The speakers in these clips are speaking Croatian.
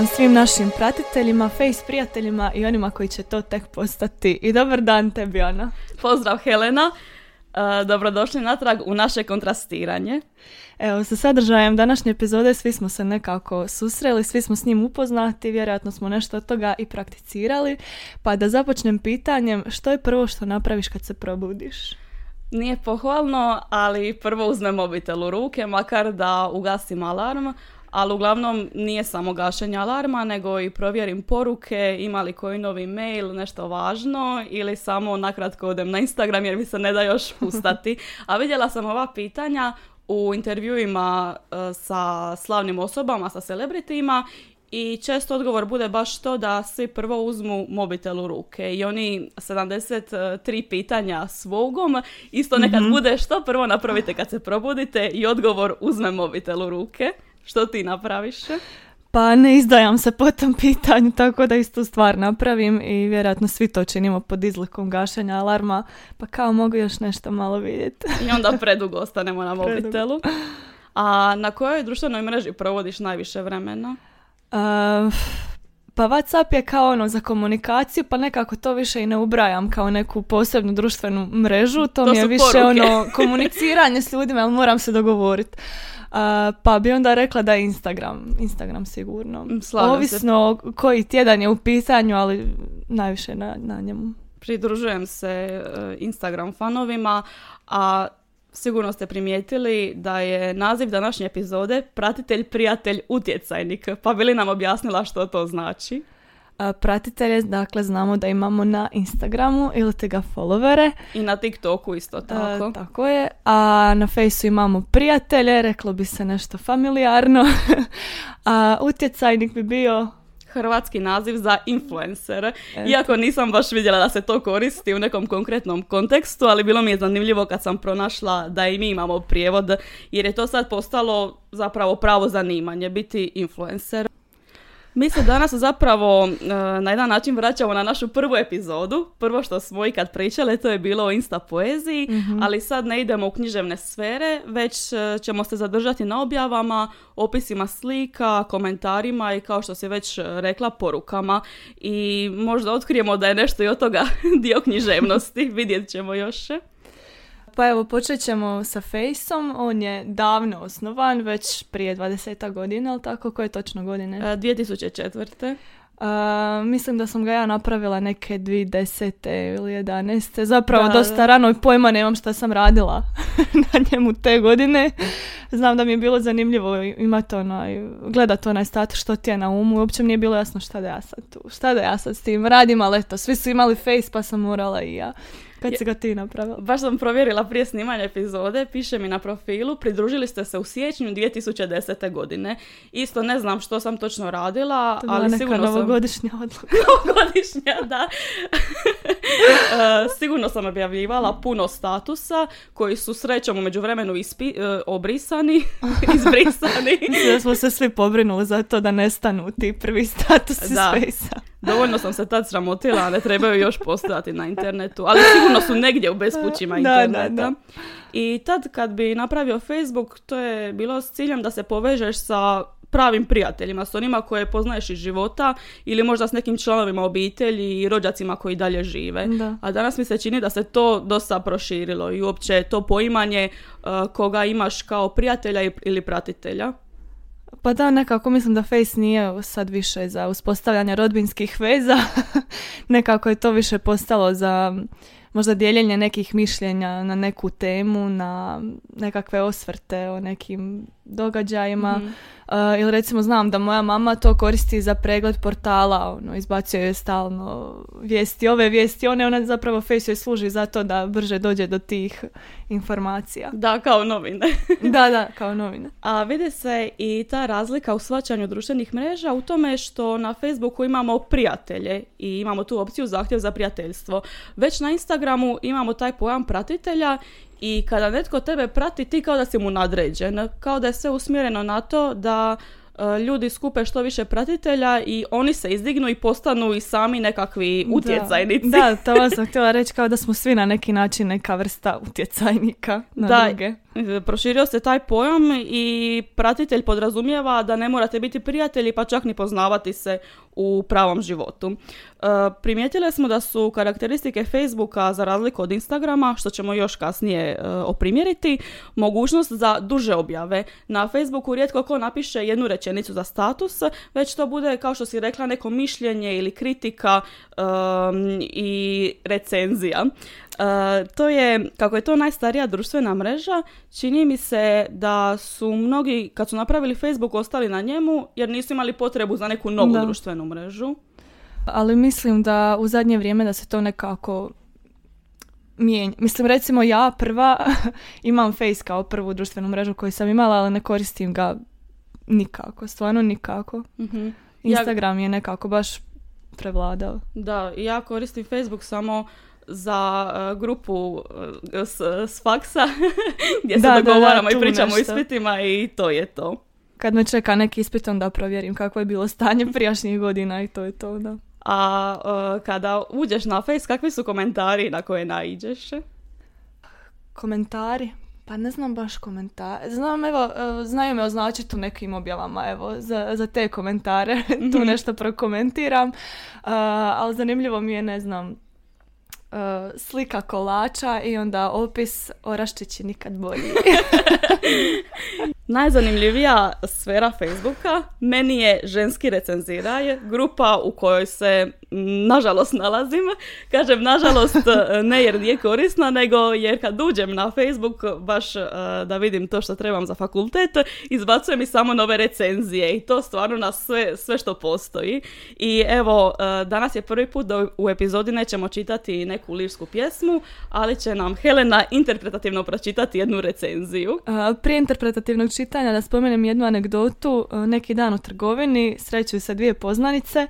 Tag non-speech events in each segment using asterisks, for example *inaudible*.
dan svim našim pratiteljima, face prijateljima i onima koji će to tek postati. I dobar dan tebi, Ana. Pozdrav Helena, e, dobrodošli natrag u naše kontrastiranje. Evo, sa sadržajem današnje epizode svi smo se nekako susreli, svi smo s njim upoznati, vjerojatno smo nešto od toga i prakticirali. Pa da započnem pitanjem, što je prvo što napraviš kad se probudiš? Nije pohvalno, ali prvo uzmem mobitel u ruke, makar da ugasim alarm, ali uglavnom nije samo gašenje alarma, nego i provjerim poruke, ima li koji novi mail, nešto važno ili samo nakratko odem na Instagram jer mi se ne da još *laughs* ustati. A vidjela sam ova pitanja u intervjuima e, sa slavnim osobama, sa celebritima i često odgovor bude baš to da svi prvo uzmu mobitel u ruke i oni 73 pitanja svogom isto nekad Mhm. bude što prvo napravite kad se probudite i odgovor uzme mobitel u ruke. Što ti napraviš? Pa ne izdajam se po tom pitanju, tako da istu stvar napravim i vjerojatno svi to činimo pod izlikom gašenja alarma, pa kao mogu još nešto malo vidjeti. I onda predugo ostanemo na mobitelu. A na kojoj društvenoj mreži provodiš najviše vremena? Uh, pa Whatsapp je kao ono za komunikaciju, pa nekako to više i ne ubrajam kao neku posebnu društvenu mrežu. To, To mi je više poruke. ono komuniciranje s ljudima, ali moram se dogovoriti. Uh, pa bi onda rekla da je Instagram, Instagram sigurno. Mm, slažem se. Ovisno koji tjedan je u pitanju, ali najviše na, na njemu. Pridružujem se e, Instagram fanovima, a sigurno ste primijetili da je naziv današnje epizode pratitelj, prijatelj, utjecajnik. Pa bi li nam objasnila što to znači? A, pratitelje, dakle, znamo da imamo na Instagramu ili te ga followere. I na TikToku isto tako. A, tako je. A na fejsu imamo prijatelje, reklo bi se nešto familijarno. *laughs* A utjecajnik bi bio... Hrvatski naziv za influencer. Iako nisam baš vidjela da se to koristi u nekom konkretnom kontekstu, ali bilo mi je zanimljivo kad sam pronašla da i mi imamo prijevod, jer je to sad postalo zapravo pravo zanimanje, biti influencer. Mi se danas zapravo e, na jedan način vraćamo na našu prvu epizodu. Prvo što smo ikad pričali, to je bilo o Insta poeziji, ali sad ne idemo u književne sfere, već e, ćemo se zadržati na objavama, opisima slika, komentarima i kao što si već e, rekla, porukama. I možda otkrijemo da je nešto i od toga *laughs* dio književnosti, vidjet ćemo još. Pa evo, počet ćemo sa fejsom. On je davno osnovan, već prije 20 godina, ali tako? Koje točno godine? E, 2004. A, mislim da sam ga ja napravila neke 2010. ili 11. Zapravo Da, dosta da. rano i pojma nemam šta sam radila *laughs* na njemu te godine. Znam da mi je bilo zanimljivo imati onaj, gledat onaj status što ti je na umu. Uopće mi nije bilo jasno šta da ja sad tu, šta da ja sad s tim radim, ali eto, svi su imali face pa sam morala i ja. Kad si ga ti napravila? Baš sam provjerila prije snimanja epizode, piše mi na profilu, pridružili ste se u siječnju 2010. godine. Isto ne znam što sam točno radila, To ali neka sigurno sam... novogodišnja odluka. *laughs* Novogodišnja, da. *laughs* E, sigurno sam objavljivala puno statusa koji su srećom u međuvremenu ispi, e, obrisani, *laughs* izbrisani. Mislim da smo se svi pobrinuli za to da nestanu ti prvi statusi Da. Dovoljno sam se tad sramotila, a ne trebaju još postojati na internetu, ali sigurno su negdje u bespućima *laughs* Da, da, interneta. da. I tad kad bi napravio Facebook, to je bilo s ciljem da se povežeš sa pravim prijateljima, s onima koje poznaješ iz života ili možda s nekim članovima obitelji i rođacima koji dalje žive. Da. A danas mi se čini da se to dosta proširilo i uopće to poimanje uh, koga imaš kao prijatelja ili pratitelja. Pa da, nekako mislim da Face nije sad više za uspostavljanje rodbinskih veza. *laughs* nekako je to više postalo za možda dijeljenje nekih mišljenja na neku temu, na nekakve osvrte o nekim događajima. Mhm. Uh, ili recimo znam da moja mama to koristi za pregled portala, ono, izbacuje joj stalno vijesti ove, vijesti one, ona zapravo Face joj služi za to da brže dođe do tih informacija. *laughs* Da, kao novine. *laughs* da, da, kao novine. A vidi se i ta razlika u svačanju društvenih mreža u tome što na Facebooku imamo prijatelje i imamo tu opciju zahtjev za prijateljstvo. Već na Instagramu imamo taj pojam pratitelja i kada netko tebe prati ti kao da si mu nadređen, kao da je sve usmjereno na to da e, ljudi skupe što više pratitelja i oni se izdignu i postanu i sami nekakvi utjecajnici. Da, *laughs* to sam htjela reći kao da smo svi na neki način neka vrsta utjecajnika na da, druge. Proširio se taj pojam i pratitelj podrazumijeva da ne morate biti prijatelji pa čak ni poznavati se u pravom životu. E, primijetili smo da su karakteristike Facebooka za razliku od Instagrama, što ćemo još kasnije e, oprimjeriti, mogućnost za duže objave. Na Facebooku rijetko ko napiše jednu rečenicu za status, već to bude kao što si rekla neko mišljenje ili kritika i recenzija. E, to je, kako je to najstarija društvena mreža, čini mi se da su mnogi, kad su napravili Facebook, ostali na njemu jer nisu imali potrebu za neku novu društvenu mrežu. Ali mislim da u zadnje vrijeme da se to nekako mijenja. Mislim, recimo ja prva *laughs* imam Face kao prvu društvenu mrežu koju sam imala, ali ne koristim ga nikako, stvarno nikako. mm Instagram je nekako baš prevladao. Da, ja koristim Facebook samo za uh, grupu uh, s, s faksa *laughs* gdje se dogovaramo i pričamo o ispitima i to je to. Kad me čeka neki ispit onda provjerim kako je bilo stanje prijašnjih godina i to je to, da. A uh, kada uđeš na Face, kakvi su komentari na koje naiđeš? Komentari? Pa ne znam baš komentare. Znam, evo, znaju me označiti u nekim objavama, evo, za, za te komentare. *laughs* tu mhm. nešto prokomentiram. Uh, ali zanimljivo mi je, ne znam, uh, slika kolača i onda opis oraščići nikad bolji. *laughs* Najzanimljivija sfera Facebooka meni je ženski recenziraj, grupa u kojoj se nažalost nalazim. Kažem nažalost ne jer nije korisna, nego jer kad uđem na Facebook baš uh, da vidim to što trebam za fakultet, izbacuje mi samo nove recenzije i to stvarno na sve, sve što postoji. I evo, uh, danas je prvi put da u epizodi nećemo čitati neku lirsku pjesmu, ali će nam Helena interpretativno pročitati jednu recenziju. Prije interpretativnog čitanja da spomenem jednu anegdotu. Neki dan u trgovini srećuju se dvije poznanice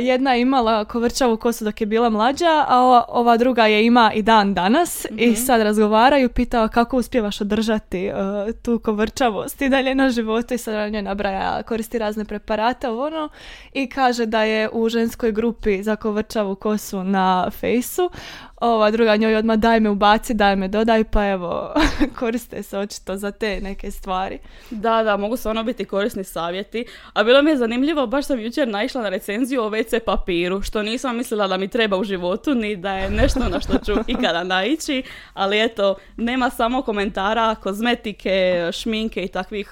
jedna je imala kovrčavu kosu dok je bila mlađa, a ova druga je ima i dan danas i mhm. sad razgovaraju, pitao kako uspijevaš održati uh, tu kovrčavost i dalje na životu i sad njoj nabraja, koristi razne preparate ono i kaže da je u ženskoj grupi za kovrčavu kosu na fejsu ova druga njoj odmah daj me ubaci, daj me dodaj, pa evo, *laughs* koriste se očito za te neke stvari. Da, da, mogu ono biti korisni savjeti. A bilo mi je zanimljivo, baš sam jučer naišla na recenziju o WC papiru, što nisam mislila da mi treba u životu, ni da je nešto na što ću *laughs* ikada naići, ali eto, nema samo komentara kozmetike, šminke i takvih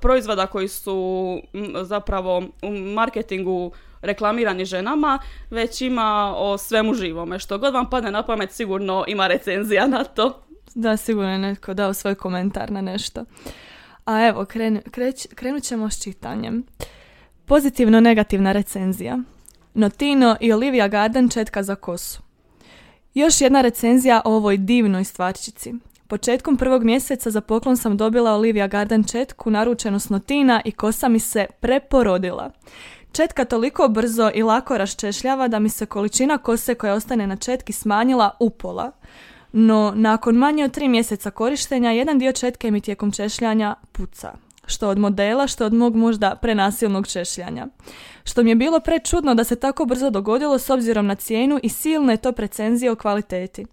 proizvoda koji su zapravo u marketingu reklamirani ženama, već ima o svemu živome. Što god vam padne na pamet, sigurno ima recenzija na to. Da, sigurno je netko dao svoj komentar na nešto. A evo, krenut ćemo s čitanjem. Pozitivno-negativna recenzija. Notino i Olivia Garden četka za kosu. Još jedna recenzija o ovoj divnoj stvarčici. Početkom prvog mjeseca za poklon sam dobila Olivia Garden četku naručenu s Notina i kosa mi se preporodila. Četka toliko brzo i lako raščešljava da mi se količina kose koja ostane na četki smanjila upola. No, nakon manje od tri mjeseca korištenja, jedan dio četke mi tijekom češljanja puca. Što od modela, što od mog možda prenasilnog češljanja. Što mi je bilo prečudno da se tako brzo dogodilo s obzirom na cijenu i silne to precenzije o kvaliteti.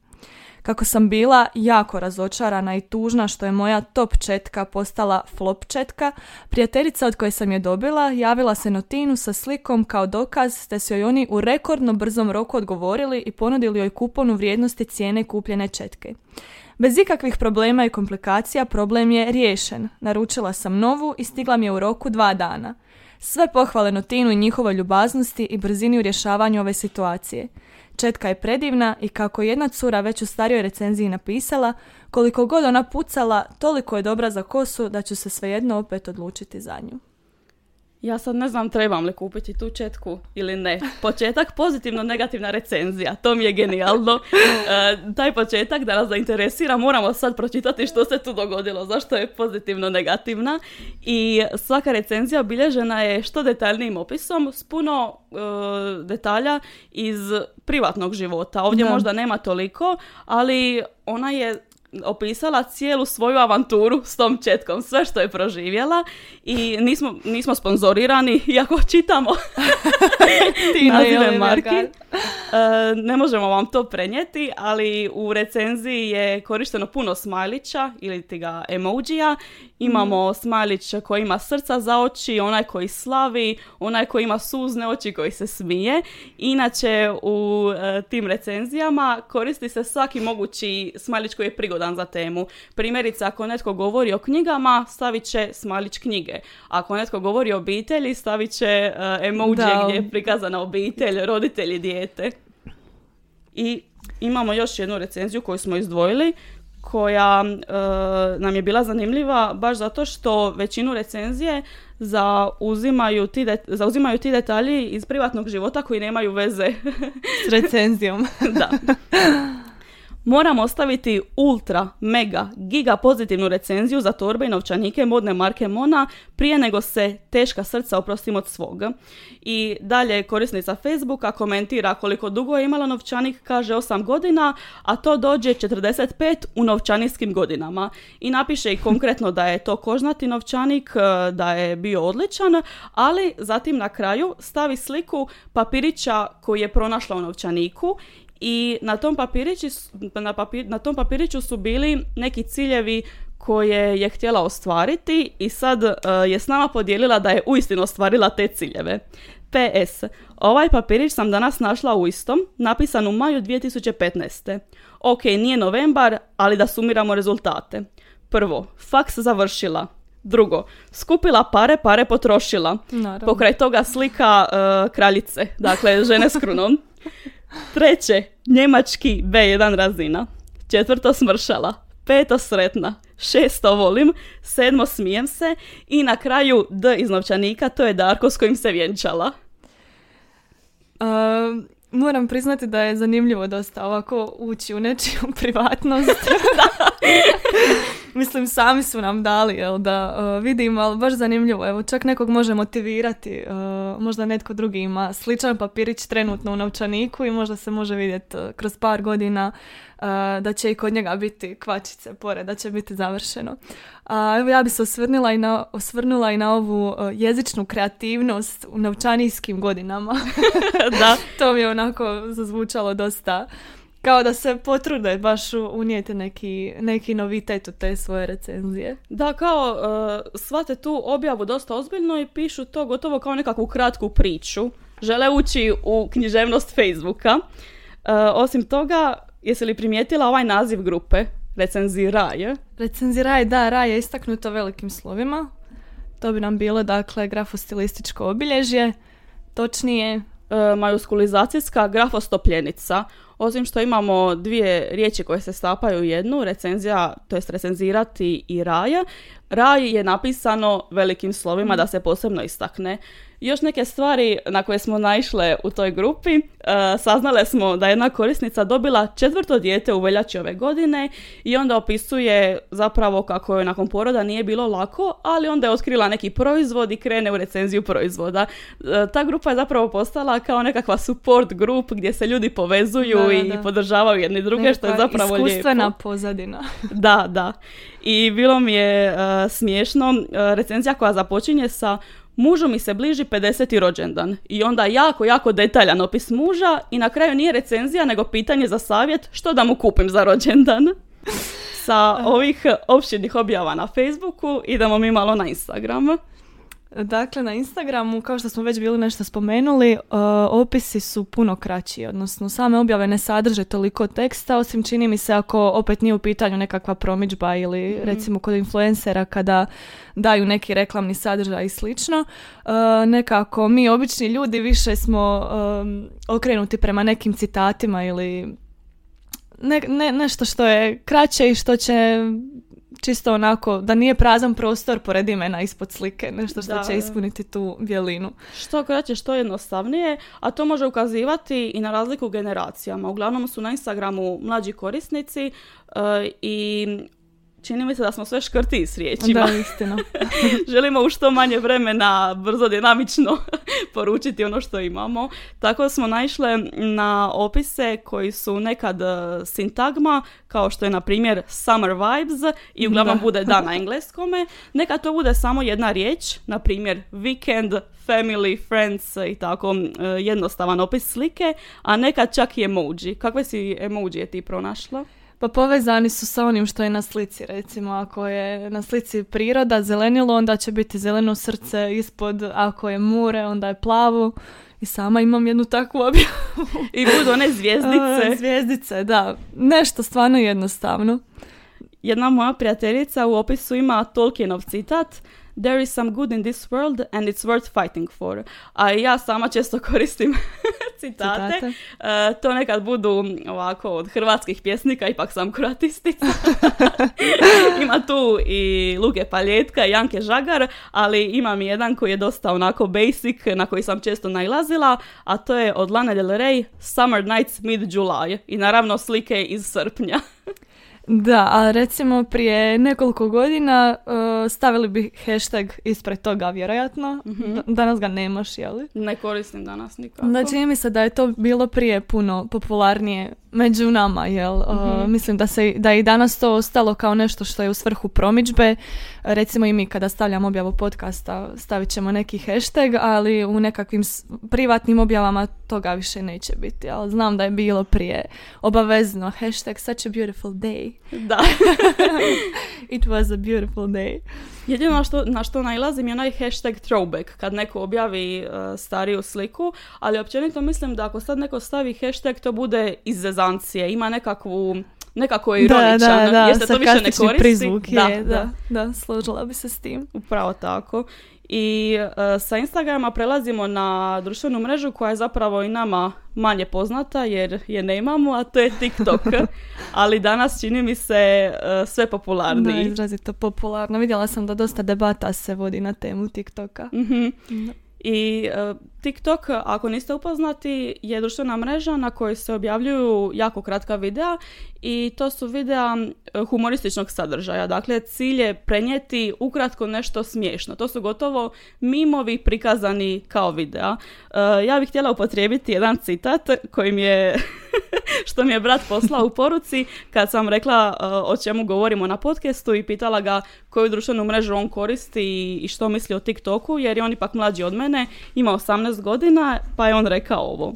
Kako sam bila jako razočarana i tužna što je moja top četka postala flop četka, prijateljica od koje sam je dobila javila se Notinu sa slikom kao dokaz te su joj oni u rekordno brzom roku odgovorili i ponudili joj kupon vrijednosti cijene kupljene četke. Bez ikakvih problema i komplikacija problem je riješen. Naručila sam novu i stigla mi je u roku dva dana. Sve pohvale Notinu i njihovoj ljubaznosti i brzini u rješavanju ove situacije. Četka je predivna i kako jedna cura već u starijoj recenziji napisala, koliko god ona pucala, toliko je dobra za kosu da ću se svejedno opet odlučiti za nju. Ja sad ne znam trebam li kupiti tu četku ili ne. Početak pozitivno negativna recenzija, to mi je genijalno. *laughs* E, taj početak da nas zainteresira, moramo sad pročitati što se tu dogodilo, zašto je pozitivno negativna. I svaka recenzija obilježena je što detaljnijim opisom s puno e, detalja iz privatnog života. Ovdje možda nema toliko, ali ona je opisala cijelu svoju avanturu s tom četkom, sve što je proživjela i nismo, nismo sponzorirani, *laughs* iako čitamo *laughs* *laughs* nazive marki. E, ne možemo vam to prenijeti, ali u recenziji je korišteno puno smajlića ili ti ga emojija. Imamo mm. smajlić koji ima srca za oči, onaj koji slavi, onaj koji ima suzne oči koji se smije. Inače u e, tim recenzijama koristi se svaki mogući smajlić koji je prigodan za temu. Primjerice, ako netko govori o knjigama, stavit će smajlić knjige. Ako netko govori o obitelji, stavit će uh, emoji gdje je prikazana obitelj, roditelji, dijete. I imamo još jednu recenziju koju smo izdvojili koja e, nam je bila zanimljiva baš zato što većinu recenzije zauzimaju ti, zauzimaju ti detalji iz privatnog života koji nemaju veze s recenzijom. *laughs* da. Moram ostaviti ultra, mega, giga pozitivnu recenziju za torbe i novčanike modne marke Mona prije nego se teška srca oprostim od svog. I dalje korisnica Facebooka komentira koliko dugo je imala novčanik, kaže 8 godina, a to dođe 45 u novčaniskim godinama. I napiše i konkretno da je to kožnati novčanik, e, da je bio odličan, ali zatim na kraju stavi sliku papirića koji je pronašla u novčaniku i na tom, papirići, na, papir, na tom papiriću su bili neki ciljevi koje je htjela ostvariti i sad uh, je s nama podijelila da je uistinu ostvarila te ciljeve. PS. Ovaj papirić sam danas našla u istom, napisan u maju 2015. Ok, nije novembar, ali da sumiramo rezultate. Prvo, faks završila. Drugo, skupila pare, pare potrošila. Naravno. Pokraj toga slika uh, kraljice, dakle žene s krunom. *laughs* Treće, njemački B1 razina. Četvrto smršala. Peto sretna. Šesto volim. Sedmo smijem se. I na kraju D iz novčanika, to je Darko s kojim se vjenčala. moram priznati da je zanimljivo dosta ovako ući u nečiju *laughs* privatnost. *laughs* *laughs* Mislim, sami su nam dali jel, da uh, vidimo, ali baš zanimljivo. Evo, čak nekog može motivirati. Uh, možda netko drugi ima sličan papirić trenutno u novčaniku i možda se može vidjeti uh, kroz par godina da će i kod njega biti kvačice pored, da će biti završeno. A evo ja bi se osvrnula i na, osvrnula i na ovu jezičnu kreativnost u novčanijskim godinama. *laughs* *laughs* da. to mi je onako zazvučalo dosta kao da se potrude baš unijeti neki, neki novitet u te svoje recenzije. Da, kao uh, shvate tu objavu dosta ozbiljno i pišu to gotovo kao nekakvu kratku priču. Žele ući u književnost Facebooka. Uh, osim toga, jesi li primijetila ovaj naziv grupe? Recenziraj. Recenziraj, da, raj je istaknuto velikim slovima. To bi nam bilo, dakle, grafostilističko obilježje. Točnije, majuskulizacijska grafostopljenica. Osim što imamo dvije riječi koje se stapaju u jednu, recenzija, to jest recenzirati i raja, raj je napisano velikim slovima da se posebno istakne. Još neke stvari na koje smo naišle u toj grupi, uh, saznale smo da je jedna korisnica dobila četvrto dijete u veljači ove godine i onda opisuje zapravo kako je nakon poroda nije bilo lako, ali onda je otkrila neki proizvod i krene u recenziju proizvoda. Uh, ta grupa je zapravo postala kao nekakva support grup gdje se ljudi povezuju i podržavaju jedni druge, što je zapravo lijepo. Iskustvena pozadina. *laughs* da, da. I bilo mi je uh, smiješno, recenzija koja započinje sa mužu mi se bliži 50. rođendan i onda jako, jako detaljan opis muža i na kraju nije recenzija nego pitanje za savjet što da mu kupim za rođendan. Sa *laughs* ovih opširnih objava na Facebooku idemo mi malo na Instagram. Dakle, na Instagramu, kao što smo već bili nešto spomenuli, uh, opisi su puno kraći, odnosno same objave ne sadrže toliko teksta, osim čini mi se ako opet nije u pitanju nekakva promidžba ili mhm. recimo kod influencera kada daju neki reklamni sadržaj i slično. Uh, nekako mi obični ljudi više smo um, okrenuti prema nekim citatima ili ne, ne, nešto što je kraće i što će čisto onako da nije prazan prostor pored imena ispod slike, nešto što će ispuniti tu bjelinu. Što kraće, što jednostavnije, a to može ukazivati i na razliku generacijama. Uglavnom su na Instagramu mlađi korisnici uh, i čini mi se da smo sve škrti s riječima. Da, istina. *laughs* Želimo u što manje vremena brzo dinamično *laughs* poručiti ono što imamo. Tako smo naišle na opise koji su nekad e, sintagma, kao što je na primjer summer vibes i uglavnom bude da na *laughs* engleskome. Nekad to bude samo jedna riječ, na primjer weekend, family, friends i tako e, jednostavan opis slike, a nekad čak i emoji. Kakve si emoji ti pronašla? Pa povezani su sa onim što je na slici, recimo ako je na slici priroda zelenilo, onda će biti zeleno srce ispod, ako je mure, onda je plavu. I sama imam jednu takvu objavu. I budu one zvijezdice. *laughs* zvijezdice, da. Nešto stvarno jednostavno. Jedna moja prijateljica u opisu ima Tolkienov citat there is some good in this world and it's worth fighting for. A ja sama često *laughs* koristim *laughs* citate. citate. Uh, to nekad budu ovako od hrvatskih pjesnika, ipak sam kroatistica. *laughs* Ima tu i Luke Paljetka i Janke Žagar, ali imam jedan koji je dosta onako basic, na koji sam često najlazila, a to je od Lana Del Rey Summer Nights Mid-July i naravno slike iz srpnja. Da, a recimo prije nekoliko godina uh, stavili bi hashtag ispred toga, vjerojatno. mm Danas ga nemaš, jeli? Ne koristim danas nikako. Da, čini mi se da je to bilo prije puno popularnije među nama, jel? Mhm. mislim da, se, da je i danas to ostalo kao nešto što je u svrhu promičbe. Recimo i mi kada stavljamo objavu podcasta stavit ćemo neki hashtag, ali u nekakvim privatnim objavama toga više neće biti. Ali znam da je bilo prije obavezno hashtag such a beautiful day. Da. *laughs* It was a beautiful day. Jedino na što, na što najlazim je onaj hashtag throwback kad neko objavi uh, stariju sliku, ali općenito mislim da ako sad neko stavi hashtag to bude iz zezancije, ima nekakvu nekako je ironičan, da, da, da, jer se to više ne koristi. Prizvuk da, je, da, da, da, složila bi se s tim. Upravo tako. I uh, sa Instagrama prelazimo na društvenu mrežu koja je zapravo i nama manje poznata jer je nemamo, a to je TikTok. *laughs* Ali danas čini mi se uh, sve popularniji. Da, izrazito popularno. Vidjela sam da dosta debata se vodi na temu TikToka. mm I uh, TikTok, ako niste upoznati, je društvena mreža na kojoj se objavljuju jako kratka videa i to su videa humorističnog sadržaja. Dakle, cilj je prenijeti ukratko nešto smiješno. To su gotovo mimovi prikazani kao videa. Ja bih htjela upotrijebiti jedan citat koji mi je, *laughs* što mi je brat poslao u poruci kad sam rekla o čemu govorimo na podcastu i pitala ga koju društvenu mrežu on koristi i što misli o TikToku jer je on ipak mlađi od mene, ima 18 godina, pa je on rekao ovo.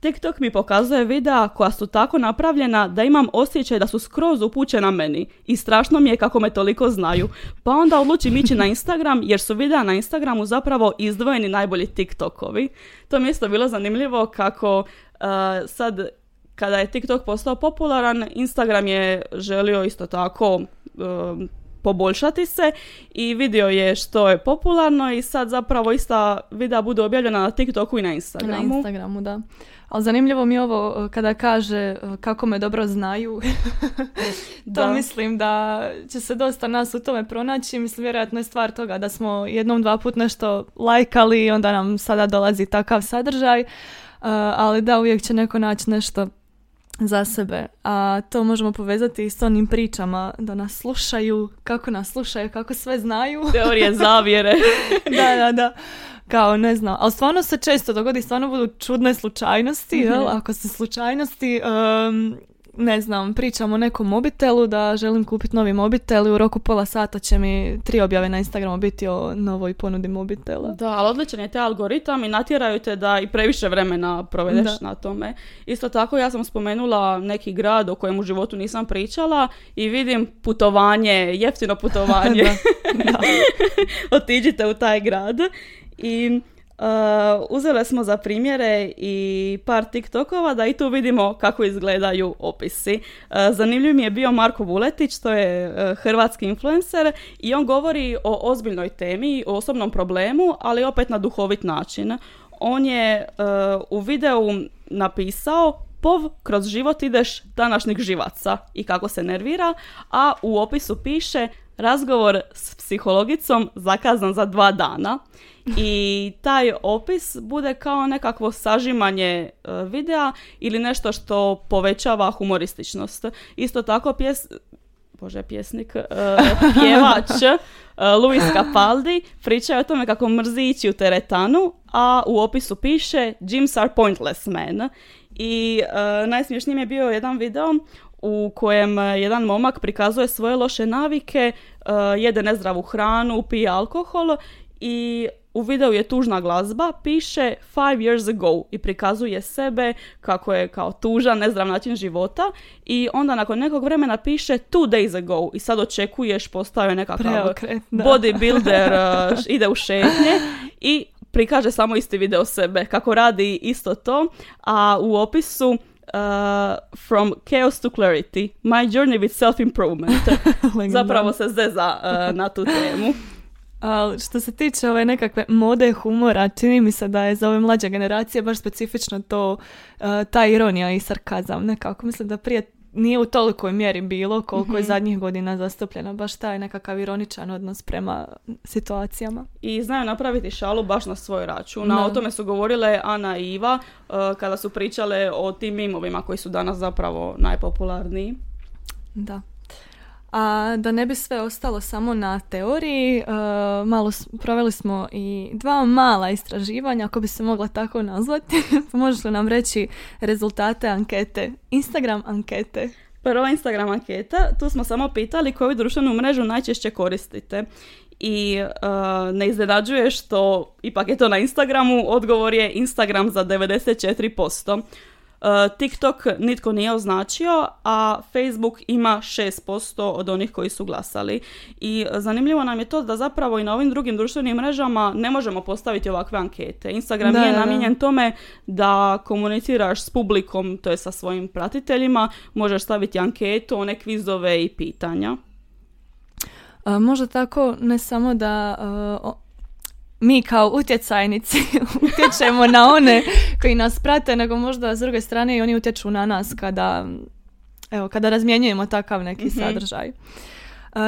TikTok mi pokazuje videa koja su tako napravljena da imam osjećaj da su skroz upućena meni i strašno mi je kako me toliko znaju. Pa onda odlučim ići na Instagram jer su videa na Instagramu zapravo izdvojeni najbolji TikTokovi. To mi je isto bilo zanimljivo kako uh, sad kada je TikTok postao popularan, Instagram je želio isto tako uh, poboljšati se i vidio je što je popularno i sad zapravo ista videa bude objavljena na TikToku i na Instagramu. Na Instagramu, da. Ali zanimljivo mi je ovo e, kada kaže e, kako me dobro znaju. *laughs* to mislim da će se dosta nas u tome pronaći. Mislim, vjerojatno je stvar toga da smo jednom, dva put nešto lajkali i onda nam sada dolazi takav sadržaj. Uh, ali da, uvijek će neko naći nešto za sebe. A to možemo povezati s onim pričama da nas slušaju, kako nas slušaju, kako sve znaju. *laughs* Teorije zavjere. da, da, da. Kao ne znam, ali stvarno se često dogodi, stvarno budu čudne slučajnosti, jel? Mhm. Ako se slučajnosti um, ne znam, pričam o nekom mobitelu da želim kupiti novi mobitel i u roku pola sata će mi tri objave na Instagramu biti o novoj ponudi mobitela. Da, ali odličan je te algoritam i natjeraju te da i previše vremena provedeš na tome. Isto tako ja sam spomenula neki grad o kojem u životu nisam pričala i vidim putovanje, jeftino putovanje. *laughs* *laughs* da. Otiđite u taj grad i Uh, uzele smo za primjere i par TikTokova da i tu vidimo kako izgledaju opisi. Uh, zanimljiv mi je bio Marko Vuletić, to je uh, hrvatski influencer i on govori o ozbiljnoj temi, o osobnom problemu, ali opet na duhovit način. On je u videu napisao pov kroz život ideš današnjih živaca i kako se nervira, a u opisu piše razgovor s psihologicom zakazan za dva dana i taj opis bude kao nekakvo sažimanje e, videa ili nešto što povećava humorističnost. Isto tako pjes, bože pjesnik, uh, pjevač uh, Luis Capaldi pričaju o tome kako mrzi ići u teretanu, a u opisu piše Gyms are pointless man. I uh, mi je bio jedan video u kojem jedan momak prikazuje svoje loše navike, uh, jede nezdravu hranu, pije alkohol i u videu je tužna glazba, piše five years ago i prikazuje sebe kako je kao tužan, nezdrav način života i onda nakon nekog vremena piše two days ago i sad očekuješ postao je nekakav bodybuilder, uh, *laughs* ide u šetnje i prikaže samo isti video sebe kako radi isto to, a u opisu uh, from chaos to clarity, my journey with self-improvement. *laughs* Zapravo se zeza uh, na tu temu. Ali što se tiče ove nekakve mode humora, čini mi se da je za ove mlađe generacije baš specifično to, uh, ta ironija i sarkazam nekako. Mislim da prije nije u tolikoj mjeri bilo koliko je mhm. zadnjih godina zastupljeno baš taj nekakav ironičan odnos prema situacijama. I znaju napraviti šalu baš na svoj račun. A o tome su govorile Ana i Iva uh, kada su pričale o tim mimovima koji su danas zapravo najpopularniji. Da. A da ne bi sve ostalo samo na teoriji, uh, malo proveli smo i dva mala istraživanja, ako bi se mogla tako nazvati. *laughs* Možeš li nam reći rezultate ankete, Instagram ankete? Prva Instagram anketa, tu smo samo pitali koju društvenu mrežu najčešće koristite. I uh, ne iznenađuje što ipak je to na Instagramu, odgovor je Instagram za 94%. Uh, TikTok nitko nije označio, a Facebook ima 6% od onih koji su glasali. I zanimljivo nam je to da zapravo i na ovim drugim društvenim mrežama ne možemo postaviti ovakve ankete. Instagram nije namijenjen tome da komuniciraš s publikom, to je sa svojim pratiteljima, možeš staviti anketu, one kvizove i pitanja. A, možda tako ne samo da uh, mi kao utjecajnici *laughs* utječemo na one koji nas prate, nego možda s druge strane i oni utječu na nas kada, evo, kada razmjenjujemo takav neki mm sadržaj.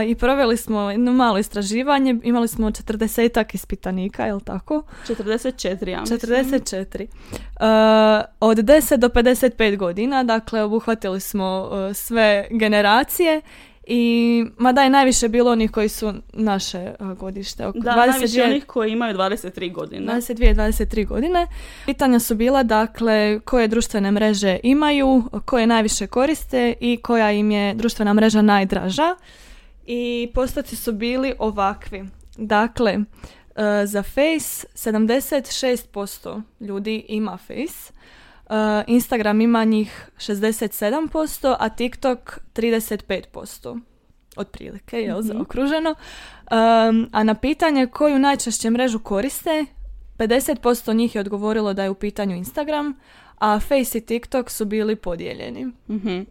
I proveli smo jedno malo istraživanje, imali smo 40 ispitanika, je li tako? 44, ja mislim. 44. Uh, od 10 do 55 godina, dakle obuhvatili smo uh, sve generacije i mada je najviše bilo onih koji su naše godište. Oko da, 22, najviše onih koji imaju 23 godine. 22 23 godine. Pitanja su bila dakle koje društvene mreže imaju, koje najviše koriste i koja im je društvena mreža najdraža. I postoci su bili ovakvi. Dakle, za Face 76% ljudi ima Face. Uh, Instagram ima njih 67%, a TikTok 35%. Otprilike, je mm-hmm. zaokruženo. Um, a na pitanje koju najčešće mrežu koriste, 50% njih je odgovorilo da je u pitanju Instagram, a Face i TikTok su bili podijeljeni. mm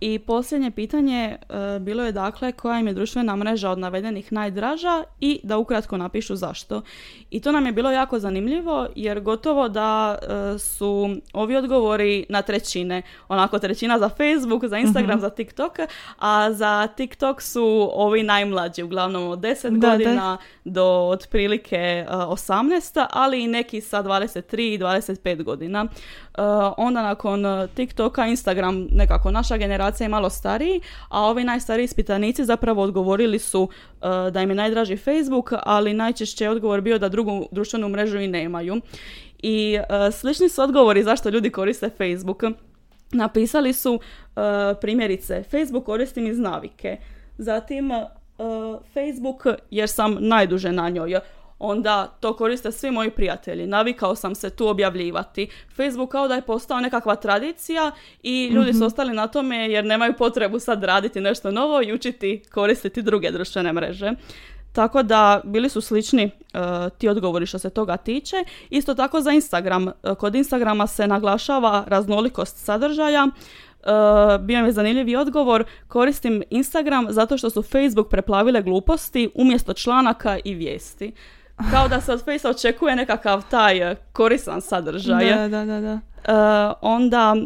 I posljednje pitanje uh, bilo je dakle koja im je društvena mreža od navedenih najdraža i da ukratko napišu zašto. I to nam je bilo jako zanimljivo jer gotovo da uh, su ovi odgovori na trećine. Onako trećina za Facebook, za Instagram, mhm. za TikTok, a za TikTok su ovi najmlađi, uglavnom od 10 godina do otprilike uh, 18, ali i neki sa 23 i 25 godina. Uh, onda nakon TikToka, Instagram nekako naša generacija je malo stariji, a ovi najstariji ispitanici zapravo odgovorili su uh, da im je najdraži Facebook, ali najčešće je odgovor bio da drugu društvenu mrežu i nemaju. I slični su odgovori zašto ljudi koriste Facebook. Napisali su primjerice Facebook koristim iz navike. Zatim Facebook jer sam najduže na njoj onda to koriste svi moji prijatelji. Navikao sam se tu objavljivati. Facebook kao da je postao nekakva tradicija i ljudi su mhm. ostali na tome jer nemaju potrebu sad raditi nešto novo i učiti koristiti druge društvene mreže. Tako da bili su slični uh, ti odgovori što se toga tiče. Isto tako za Instagram. Uh, kod Instagrama se naglašava raznolikost sadržaja. Uh, bio mi je zanimljivi odgovor. Koristim Instagram zato što su Facebook preplavile gluposti umjesto članaka i vijesti kao da se od Face očekuje nekakav taj eh, koristan sadržaj. Da, da, da. da. Uh, onda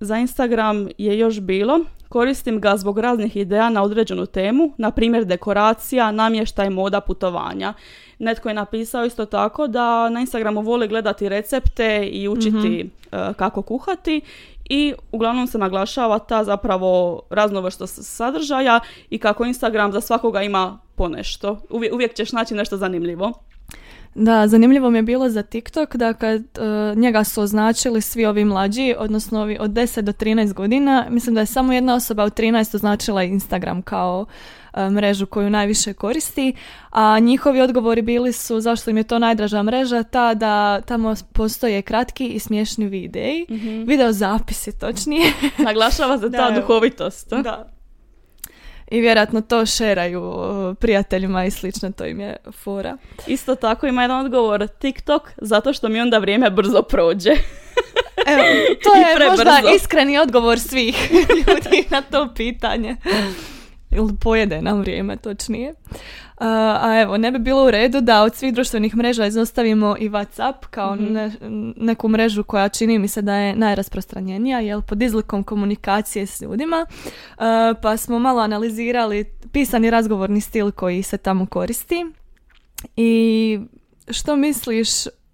za Instagram je još bilo Koristim ga zbog raznih ideja na određenu temu, na primjer dekoracija, namještaj, moda, putovanja. Netko je napisao isto tako da na Instagramu voli gledati recepte i učiti mhm. eh, kako kuhati i uglavnom se naglašava ta zapravo raznovrstost sadržaja i kako Instagram za svakoga ima ponešto. Uvijek, uvijek ćeš naći nešto zanimljivo. Da, zanimljivo mi je bilo za TikTok da kad uh, njega su označili svi ovi mlađi, odnosno ovi od 10 do 13 godina, mislim da je samo jedna osoba od 13 označila Instagram kao uh, mrežu koju najviše koristi, a njihovi odgovori bili su zašto im je to najdraža mreža, ta da tamo postoje kratki i smiješni videi, mm video zapisi točnije. Naglašava se ta duhovitost. Da, i vjerojatno to šeraju prijateljima i slično, to im je fora. Isto tako ima jedan odgovor TikTok zato što mi onda vrijeme brzo prođe. *laughs* Evo, to je možda iskreni odgovor svih *laughs* ljudi na to pitanje. Ili pojede nam vrijeme, točnije. A evo, ne bi bilo u redu da od svih društvenih mreža izostavimo i Whatsapp kao mm neku mrežu koja čini mi se da je najrasprostranjenija, jel, pod izlikom komunikacije s ljudima. pa smo malo analizirali pisani razgovorni stil koji se tamo koristi. I što misliš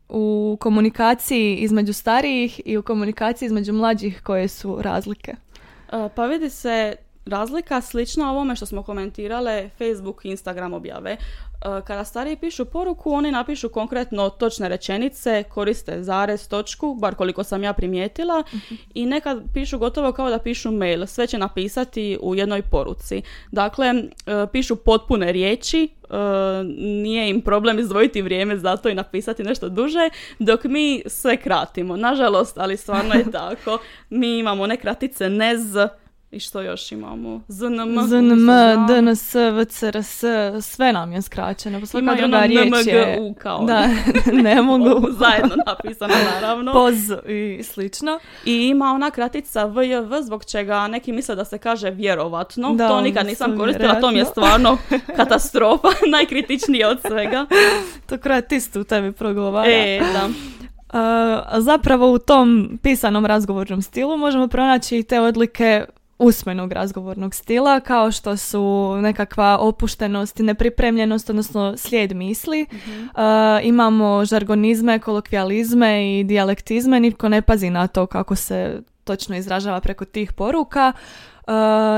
u komunikaciji između starijih i u komunikaciji između mlađih koje su razlike? Pa vidi se razlika slična ovome što smo komentirale Facebook i Instagram objave. E, kada stariji pišu poruku, oni napišu konkretno točne rečenice, koriste zarez, točku, bar koliko sam ja primijetila, i nekad pišu gotovo kao da pišu mail, sve će napisati u jednoj poruci. Dakle, e, pišu potpune riječi, e, nije im problem izdvojiti vrijeme za to i napisati nešto duže, dok mi sve kratimo. Nažalost, ali stvarno je *laughs* tako. Mi imamo ne kratice, nez, i što još imamo? ZNM, ZNM DNS, VCRS, sve nam je skraćeno. Svaka druga riječ je... kao. Da, *laughs* ne mogu. *laughs* Zajedno napisano, naravno. Poz i slično. I ima ona kratica VJV zbog čega neki misle da se kaže vjerovatno. Da, to nikad nisam koristila, to mi je stvarno *laughs* katastrofa, najkritičnije od svega. to kratist u tebi progovara. E, da. Uh, zapravo u tom pisanom razgovornom stilu možemo pronaći te odlike usmenog razgovornog stila kao što su nekakva opuštenost i nepripremljenost, odnosno slijed misli. Mhm. Uh, imamo žargonizme, kolokvijalizme i dijalektizme, nitko ne pazi na to kako se točno izražava preko tih poruka. Uh,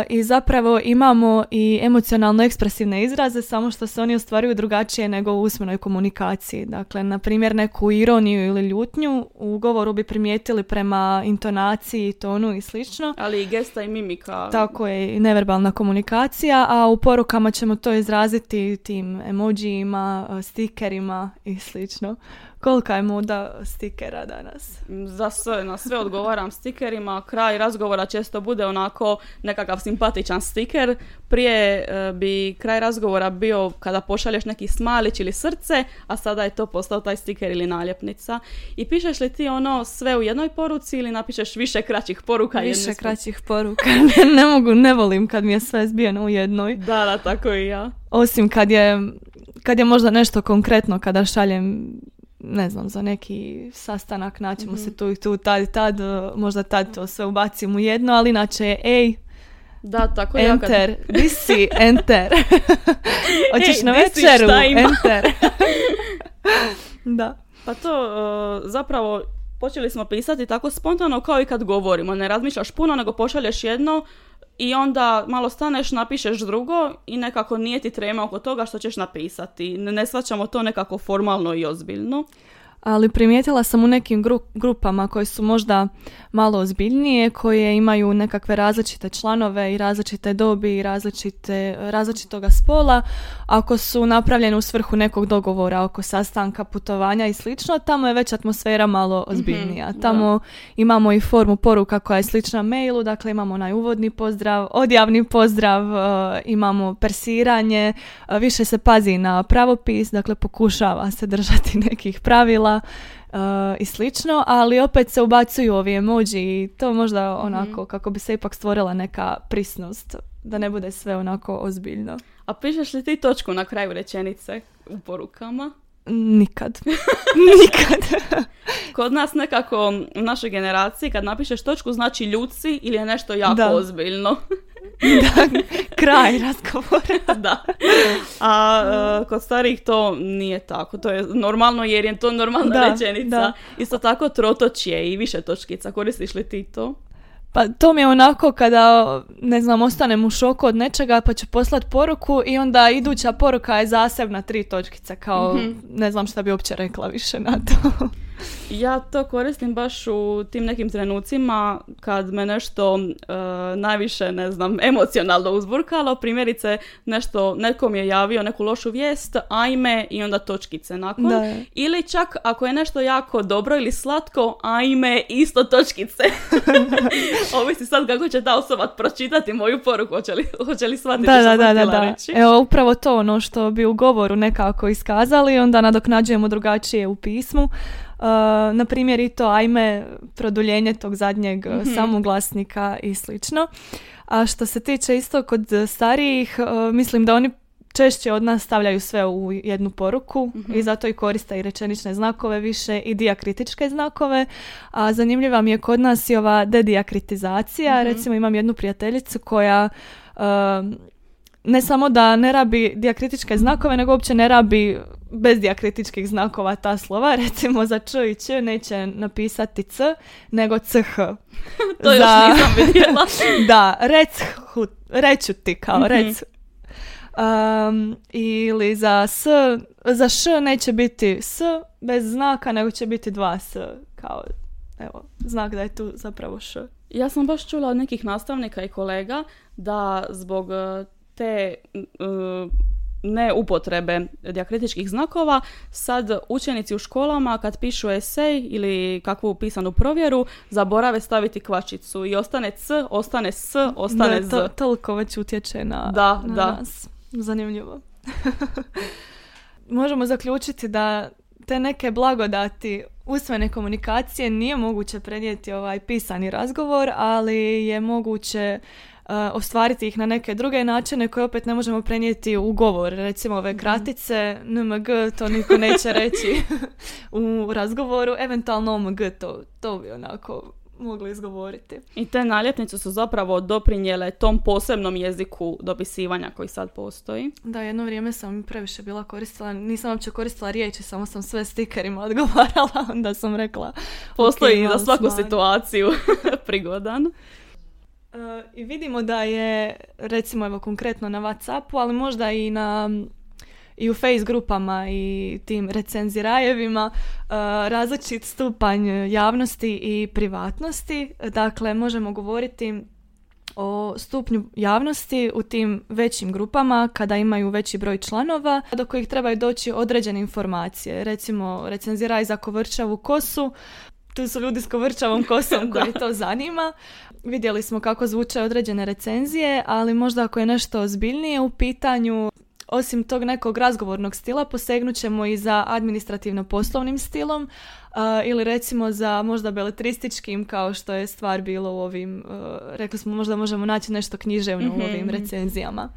I zapravo imamo i emocionalno ekspresivne izraze, samo što se oni ostvaruju drugačije nego u usmenoj komunikaciji. Dakle, na primjer, neku ironiju ili ljutnju u govoru bi primijetili prema intonaciji, tonu i slično. Ali i gesta i mimika. Tako je, i neverbalna komunikacija, a u porukama ćemo to izraziti tim emojijima, stikerima i slično. Kolika je muda stikera danas? Za sve, na sve odgovaram stikerima. Kraj razgovora često bude onako nekakav simpatičan stiker. Prije e, bi kraj razgovora bio kada pošalješ neki smalić ili srce, a sada je to postao taj stiker ili naljepnica. I pišeš li ti ono sve u jednoj poruci ili napišeš više kraćih poruka? Više kraćih poruka. *laughs* ne, mogu, ne volim kad mi je sve zbijeno u jednoj. Da, da, tako i ja. Osim kad je, kad je možda nešto konkretno, kada šaljem ne znam, za neki sastanak naćemo se mhm. tu i tu, tad i tad, možda tad to sve ubacim u jedno, ali inače je ej, da, tako enter, ja kad... si, enter. *laughs* Hoćeš na večeru, enter. *laughs* da. Pa to uh, zapravo počeli smo pisati tako spontano kao i kad govorimo. Ne razmišljaš puno, nego pošalješ jedno i onda malo staneš, napišeš drugo i nekako nije ti trema oko toga što ćeš napisati. Ne, ne svaćamo to nekako formalno i ozbiljno ali primijetila sam u nekim grupama koje su možda malo ozbiljnije, koje imaju nekakve različite članove i različite dobi i različite, različitoga spola, ako su napravljene u svrhu nekog dogovora oko sastanka, putovanja i slično, tamo je već atmosfera malo mhm, ozbiljnija. tamo imamo i formu poruka koja je slična mailu, dakle imamo onaj uvodni pozdrav, odjavni pozdrav, e, imamo persiranje, e, više se pazi na pravopis, dakle pokušava se držati nekih pravila uh, i slično, ali opet se ubacuju ovi emoji i to možda mhm. onako kako bi se ipak stvorila neka prisnost, da ne bude sve onako ozbiljno. A pišeš li ti točku na kraju rečenice u porukama? Nikad. *laughs* Nikad. *laughs* Kod nas nekako u našoj generaciji kad napišeš točku znači ljudci ili je nešto jako ozbiljno. *laughs* *laughs* da, kraj razgovora. *laughs* da. A uh, kod starih to nije tako. To je normalno jer je to normalna rečenica. Isto tako trotočje i više točkica. Koristiš li ti to? Pa to mi je onako kada, ne znam, ostanem u šoku od nečega pa ću poslat poruku i onda iduća poruka je zasebna tri točkice, kao Mhm. ne znam šta bi uopće rekla više na to. *laughs* Ja to koristim baš u tim nekim trenucima kad me nešto e, najviše, ne znam, emocionalno uzburkalo. Primjerice, nešto, neko mi je javio neku lošu vijest, ajme i onda točkice nakon. Da. Ili čak ako je nešto jako dobro ili slatko, ajme, isto točkice. *laughs* Ovisi sad kako će ta osoba pročitati moju poruku, hoće li, hoće li shvatiti Da, što da, sam da, da. reći. Evo, upravo to ono što bi u govoru nekako iskazali, onda nadoknađujemo drugačije u pismu. Uh, na primjer i to ajme produljenje tog zadnjeg uh, Mhm. samoglasnika i slično. A što se tiče isto kod starijih, uh, mislim da oni češće od nas stavljaju sve u jednu poruku Mhm. i zato i koriste i rečenične znakove više i dijakritičke znakove. A zanimljiva mi je kod nas i ova dedijakritizacija. Mhm. Recimo imam jednu prijateljicu koja um, ne samo da ne rabi dijakritičke znakove, nego uopće ne rabi bez dijakritičkih znakova ta slova. *laughs* Recimo za č i ć neće napisati c, nego ch. *laughs* To još Za- nisam vidjela. *laughs* da, rec, hu, reću ti kao Mhm. rec. Um, ili za s, za š neće biti s bez znaka, nego će biti dva s, kao, evo, znak da je tu zapravo š. Ja sam baš čula od nekih nastavnika i kolega da zbog e, te e, ne upotrebe dijakritičkih znakova sad učenici u školama kad pišu esej ili kakvu pisanu provjeru zaborave staviti kvačicu i ostane c, ostane s, ostane Da, z. to, toliko već utječe na, Da, na da. nas. Zanimljivo. *laughs* Možemo zaključiti da te neke blagodati usmene komunikacije nije moguće prenijeti ovaj pisani razgovor, ali je moguće uh, ostvariti ih na neke druge načine koje opet ne možemo prenijeti u govor. Recimo ove kratice, NMG, to niko neće *laughs* reći *laughs* u razgovoru, eventualno OMG, to, to bi onako mogli izgovoriti. I te naljepnice su zapravo doprinjele tom posebnom jeziku dopisivanja koji sad postoji. Da, jedno vrijeme sam previše bila koristila, nisam uopće koristila riječi, samo sam sve stikerima *laughs* odgovarala, onda sam rekla... Postoji "Ok, za svaku smanji." situaciju prigodan. E, I vidimo da je, recimo evo konkretno na Whatsappu, ali možda i na i u face grupama i tim recenzirajevima e, različit stupanj javnosti i privatnosti. Dakle, možemo govoriti o stupnju javnosti u tim većim grupama kada imaju veći broj članova do kojih trebaju doći određene informacije. Recimo, recenziraj za kovrčavu kosu, tu su ljudi s kovrčavom kosom *laughs* koji to zanima. Vidjeli smo kako zvuče određene recenzije, ali možda ako je nešto ozbiljnije u pitanju, osim tog nekog razgovornog stila, posegnut ćemo i za administrativno-poslovnim stilom a, ili recimo za možda beletrističkim kao što je stvar bilo u ovim, a, rekli smo možda možemo naći nešto književno u ovim recenzijama.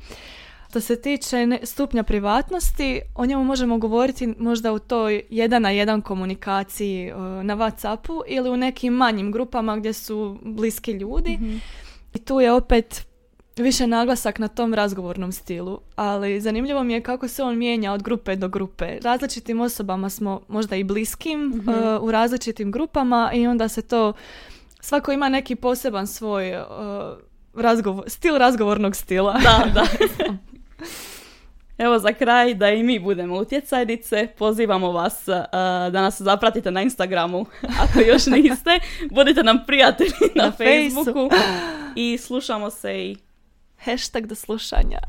Što se tiče stupnja privatnosti, o njemu možemo govoriti možda u toj jedan na jedan komunikaciji e, na Whatsappu ili u nekim manjim grupama gdje su bliski ljudi. I tu je opet više naglasak na tom razgovornom stilu, ali zanimljivo mi je kako se on mijenja od grupe do grupe. Različitim osobama smo možda i bliskim e, u različitim grupama i onda se to svako ima neki poseban svoj e, razgovor, stil razgovornog stila. Da, da. *laughs* *laughs* Evo za kraj da i mi budemo utjecajnice, pozivamo vas uh, da nas zapratite na Instagramu *laughs* ako još niste. *laughs* Budite nam prijatelji na, Na. Facebooku i slušamo se i Hashtag do slušanja.